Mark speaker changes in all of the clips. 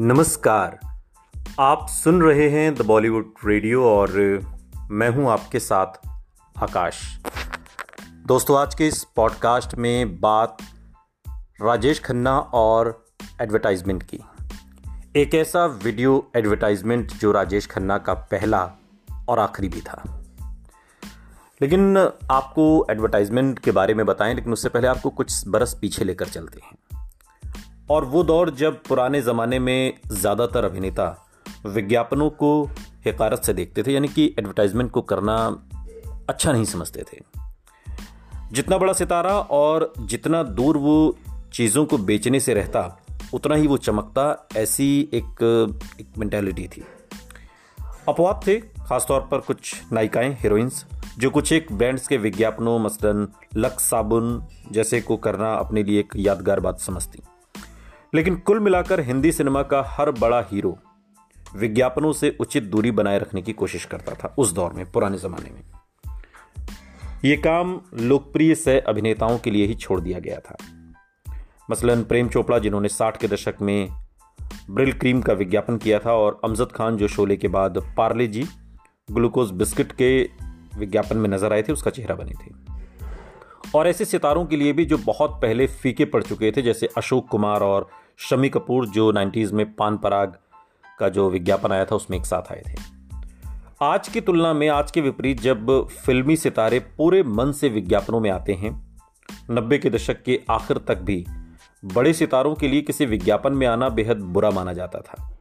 Speaker 1: नमस्कार। आप सुन रहे हैं द बॉलीवुड रेडियो और मैं हूँ आपके साथ आकाश। दोस्तों, आज के इस पॉडकास्ट में बात राजेश खन्ना और एडवर्टाइजमेंट की। एक ऐसा वीडियो एडवर्टाइजमेंट जो राजेश खन्ना का पहला और आखिरी भी था। लेकिन आपको एडवर्टाइजमेंट के बारे में बताएँ, लेकिन उससे पहले आपको कुछ बरस पीछे लेकर चलते हैं। और वो दौर जब पुराने ज़माने में ज़्यादातर अभिनेता विज्ञापनों को हकारत से देखते थे, यानी कि एडवर्टाइजमेंट को करना अच्छा नहीं समझते थे। जितना बड़ा सितारा और जितना दूर वो चीज़ों को बेचने से रहता, उतना ही वो चमकता, ऐसी एक एक मेंटेलिटी थी। अपवाद थे, खासतौर पर कुछ नायिकाएँ हीरोइंस जो कुछ एक ब्रांड्स के विज्ञापनों, मसलन लक्स साबुन जैसे को करना अपने लिए एक यादगार बात समझती। लेकिन कुल मिलाकर हिंदी सिनेमा का हर बड़ा हीरो विज्ञापनों से उचित दूरी बनाए रखने की कोशिश करता था उस दौर में, पुराने जमाने में। यह काम लोकप्रिय सह अभिनेताओं के लिए ही छोड़ दिया गया था। मसलन प्रेम चोपड़ा, जिन्होंने साठ के दशक में ब्रिल क्रीम का विज्ञापन किया था, और अमजद खान, जो शोले के बाद पार्ले जी, ग्लूकोज बिस्किट के विज्ञापन में नज़र आए थे, उसका चेहरा बने थे। और ऐसे सितारों के लिए भी जो बहुत पहले फीके पड़ चुके थे, जैसे अशोक कुमार और शमी कपूर, जो 90s में पान पराग का जो विज्ञापन आया था, उसमें एक साथ आए थे। आज की तुलना में, आज के विपरीत, जब फिल्मी सितारे पूरे मन से विज्ञापनों में आते हैं, नब्बे के दशक के आखिर तक भी, बड़े सितारों के लिए किसी विज्ञापन में आना बेहद बुरा माना जाता था।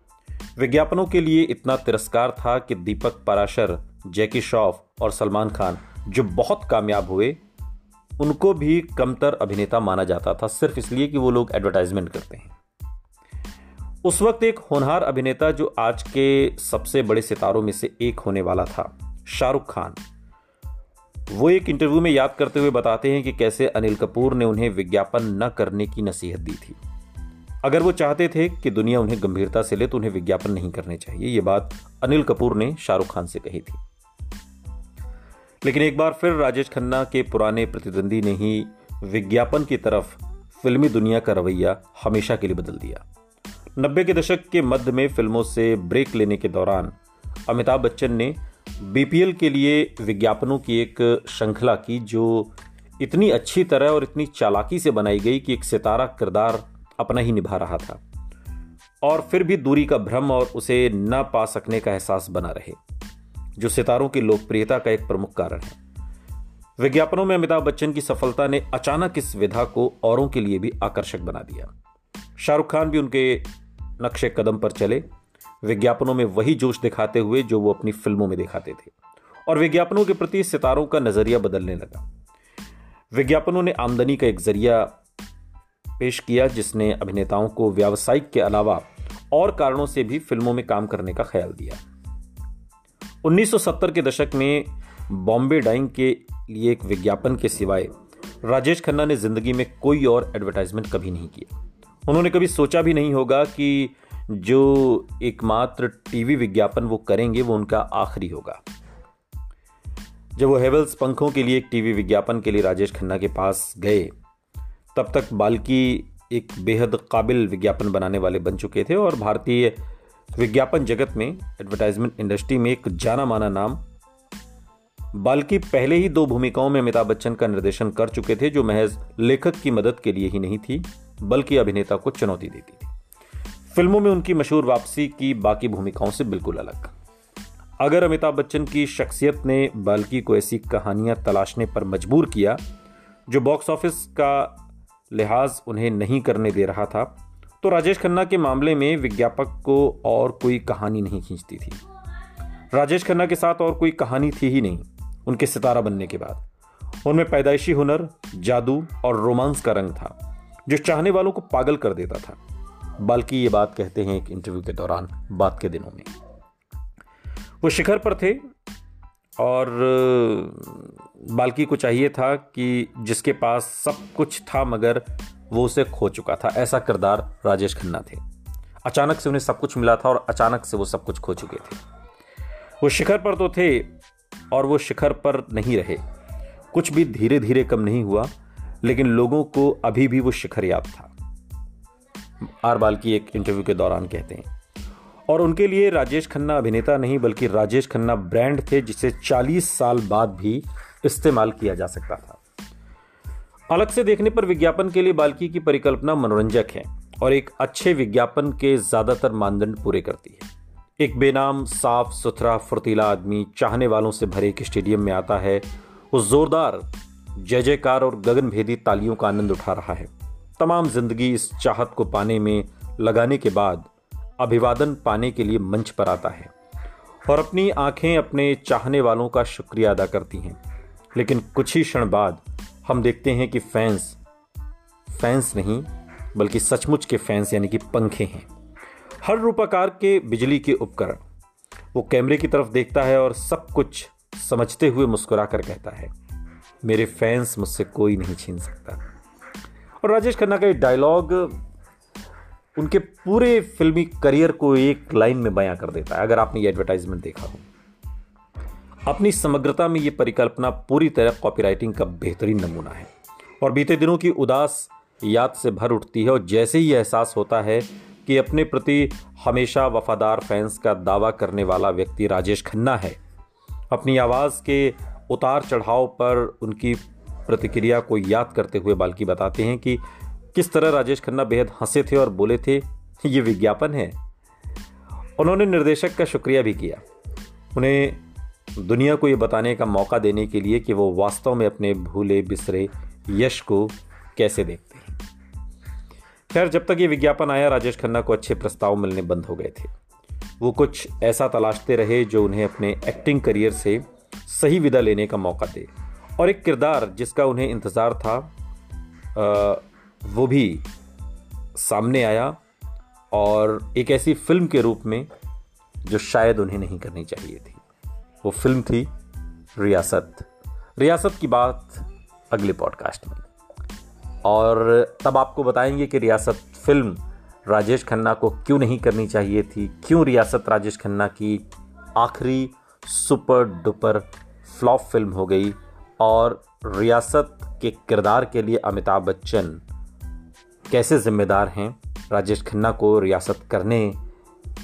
Speaker 1: विज्ञापनों के लिए इतना तिरस्कार था कि दीपक पराशर, जैकी श्रॉफ और सलमान खान, जो बहुत कामयाब हुए उनको भी कमतर अभिनेता माना जाता था, सिर्फ़ इसलिए कि वो लोग एडवर्टाइजमेंट करते हैं। उस वक्त एक होनहार अभिनेता जो आज के सबसे बड़े सितारों में से एक होने वाला था, शाहरुख खान। वो एक इंटरव्यू में याद करते हुए बताते हैं कि कैसे अनिल कपूर ने उन्हें विज्ञापन न करने की नसीहत दी थी। अगर वो चाहते थे कि दुनिया उन्हें गंभीरता से ले तो उन्हें विज्ञापन नहीं करने चाहिए। ये बात अनिल कपूर ने शाहरुख खान से कही थी। लेकिन एक बार फिर राजेश खन्ना के पुराने प्रतिद्वंदी ने ही विज्ञापन की तरफ़ फिल्मी दुनिया का रवैया हमेशा के लिए बदल दिया। नब्बे के दशक के मध्य में फ़िल्मों से ब्रेक लेने के दौरान अमिताभ बच्चन ने बीपीएल के लिए विज्ञापनों की एक श्रृंखला की, जो इतनी अच्छी तरह और इतनी चालाकी से बनाई गई कि एक सितारा किरदार अपना ही निभा रहा था। और फिर भी दूरी का भ्रम और उसे न पा सकने का एहसास बना रहे। जो सितारों की लोकप्रियता का एक प्रमुख कारण है। विज्ञापनों में अमिताभ बच्चन की सफलता ने अचानक इस विधा को औरों के लिए भी आकर्षक बना दिया। शाहरुख खान भी उनके नक्शे कदम पर चले। विज्ञापनों में वही जोश दिखाते हुए जो वो अपनी फ़िल्मों में दिखाते थे। और विज्ञापनों के प्रति सितारों का नज़रिया बदलने लगा। विज्ञापनों ने आमदनी का एक ज़रिया पेश किया, जिसने अभिनेताओं को व्यावसायिक के अलावा और कारणों से भी फ़िल्मों में काम करने का ख्याल दिया। 1970 के दशक में बॉम्बे डाइंग के लिए एक विज्ञापन के सिवाय राजेश खन्ना ने ज़िंदगी में कोई और एडवर्टाइजमेंट कभी नहीं किया। उन्होंने कभी सोचा भी नहीं होगा कि जो एकमात्र टीवी विज्ञापन वो करेंगे, वो उनका आखिरी होगा। जब वो हेवल्स पंखों के लिए एक टीवी विज्ञापन के लिए राजेश खन्ना के पास गए, तब तक बाल्की एक बेहद काबिल विज्ञापन बनाने वाले बन चुके थे और भारतीय विज्ञापन जगत में एडवर्टाइजमेंट इंडस्ट्री में एक जाना माना नाम। बाल्की पहले ही दो भूमिकाओं में अमिताभ बच्चन का निर्देशन कर चुके थे, जो महज लेखक की मदद के लिए ही नहीं थी, बल्कि अभिनेता को चुनौती देती थी। फ़िल्मों में उनकी मशहूर वापसी की बाकी भूमिकाओं से बिल्कुल अलग। अगर अमिताभ बच्चन की शख्सियत ने बाल्की को ऐसी कहानियाँ तलाशने पर मजबूर किया, जो बॉक्स ऑफ़िस का लिहाज उन्हें नहीं करने दे रहा था तो राजेश खन्ना के मामले में विज्ञापक को और कोई कहानी नहीं खींचती थी। राजेश खन्ना के साथ और कोई कहानी थी ही नहीं, उनके सितारा बनने के बाद। उनमें पैदाइशी हुनर, जादू और रोमांस का रंग था, जो चाहने वालों को पागल कर देता था। बल्कि ये बात कहते हैं एक इंटरव्यू के दौरान बात के दिनों में। वो शिखर पर थे और, बाल्की को चाहिए था कि जिसके पास सब कुछ था मगर वो उसे खो चुका था। ऐसा किरदार राजेश खन्ना थे। अचानक से उन्हें सब कुछ मिला था और अचानक से वो सब कुछ खो चुके थे। वो शिखर पर तो थे और वो शिखर पर नहीं रहे। कुछ भी धीरे धीरे कम नहीं हुआ, लेकिन लोगों को अभी भी वो शिखर याद था। आर बाल की एक इंटरव्यू के दौरान कहते हैं, और उनके लिए राजेश खन्ना अभिनेता नहीं, बल्कि राजेश खन्ना ब्रांड थे, जिसे 40 साल बाद भी इस्तेमाल किया जा सकता था। अलग से देखने पर विज्ञापन के लिए बाल्की की परिकल्पना मनोरंजक है और एक अच्छे विज्ञापन के ज़्यादातर मानदंड पूरे करती है। एक बेनाम, साफ़, सुथरा, फुर्तीला आदमी चाहने वालों से भरे एक स्टेडियम में आता है। उस जोरदार, जय जयकार और गगनभेदी तालियों का आनंद उठा रहा है। तमाम ज़िंदगी इस चाहत को पाने में, लगाने के बाद अभिवादन पाने के लिए मंच पर आता है और अपनी आँखें अपने चाहने वालों का शुक्रिया अदा करती हैं। लेकिन कुछ ही क्षण बाद हम देखते हैं कि फैंस फैंस नहीं, बल्कि सचमुच के फैंस यानी कि पंखे हैं। हर रूपाकार के बिजली के उपकरण, वो कैमरे की तरफ़ देखता है और सब कुछ समझते हुए मुस्कुरा कर कहता है, मेरे फैंस मुझसे कोई नहीं छीन सकता। और राजेश खन्ना का ये डायलॉग उनके पूरे फिल्मी करियर को एक लाइन में बयां कर देता है, अगर आपने ये एडवर्टाइजमेंट देखा हो। अपनी समग्रता में ये परिकल्पना पूरी तरह कॉपीराइटिंग का बेहतरीन नमूना है। और बीते दिनों की उदास याद से भर उठती है और जैसे ही एहसास होता है कि अपने प्रति हमेशा वफादार फैंस का दावा करने वाला व्यक्ति राजेश खन्ना है, अपनी आवाज़ के उतार चढ़ाव पर उनकी प्रतिक्रिया को याद करते हुए बाल्की बताते हैं कि किस तरह राजेश खन्ना बेहद हंसे थे और बोले थे, ये विज्ञापन है। उन्होंने निर्देशक का शुक्रिया भी किया। उन्हें दुनिया को ये बताने का मौका देने के लिए कि वो वास्तव में अपने भूले बिसरे यश को कैसे देखते हैं। खैर जब तक ये विज्ञापन आया राजेश खन्ना को अच्छे प्रस्ताव मिलने बंद हो गए थे। वो कुछ ऐसा तलाशते रहे जो उन्हें अपने एक्टिंग करियर से सही विदा लेने का मौका दे। और एक किरदार जिसका उन्हें इंतज़ार था आ, वो भी सामने आया और एक ऐसी फ़िल्म के रूप में जो शायद उन्हें नहीं करनी चाहिए थी। वो फ़िल्म थी रियासत। रियासत की बात अगले पॉडकास्ट में। और तब आपको बताएँगे कि रियासत फ़िल्म राजेश खन्ना को क्यों नहीं करनी चाहिए थी? क्यों रियासत राजेश खन्ना की आखिरी सुपर डुपर फ्लॉप फ़िल्म हो गई? और रियासत के किरदार के लिए अमिताभ बच्चन कैसे जिम्मेदार हैं? राजेश खन्ना को रियासत करने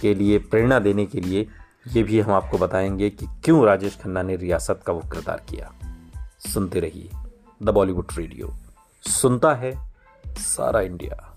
Speaker 1: के लिए, प्रेरणा देने के लिए ये भी हम आपको बताएँगे कि क्यों राजेश खन्ना ने रियासत का वो किरदार किया। सुनते रहिए द बॉलीवुड रेडियो। सुनता है सारा इंडिया।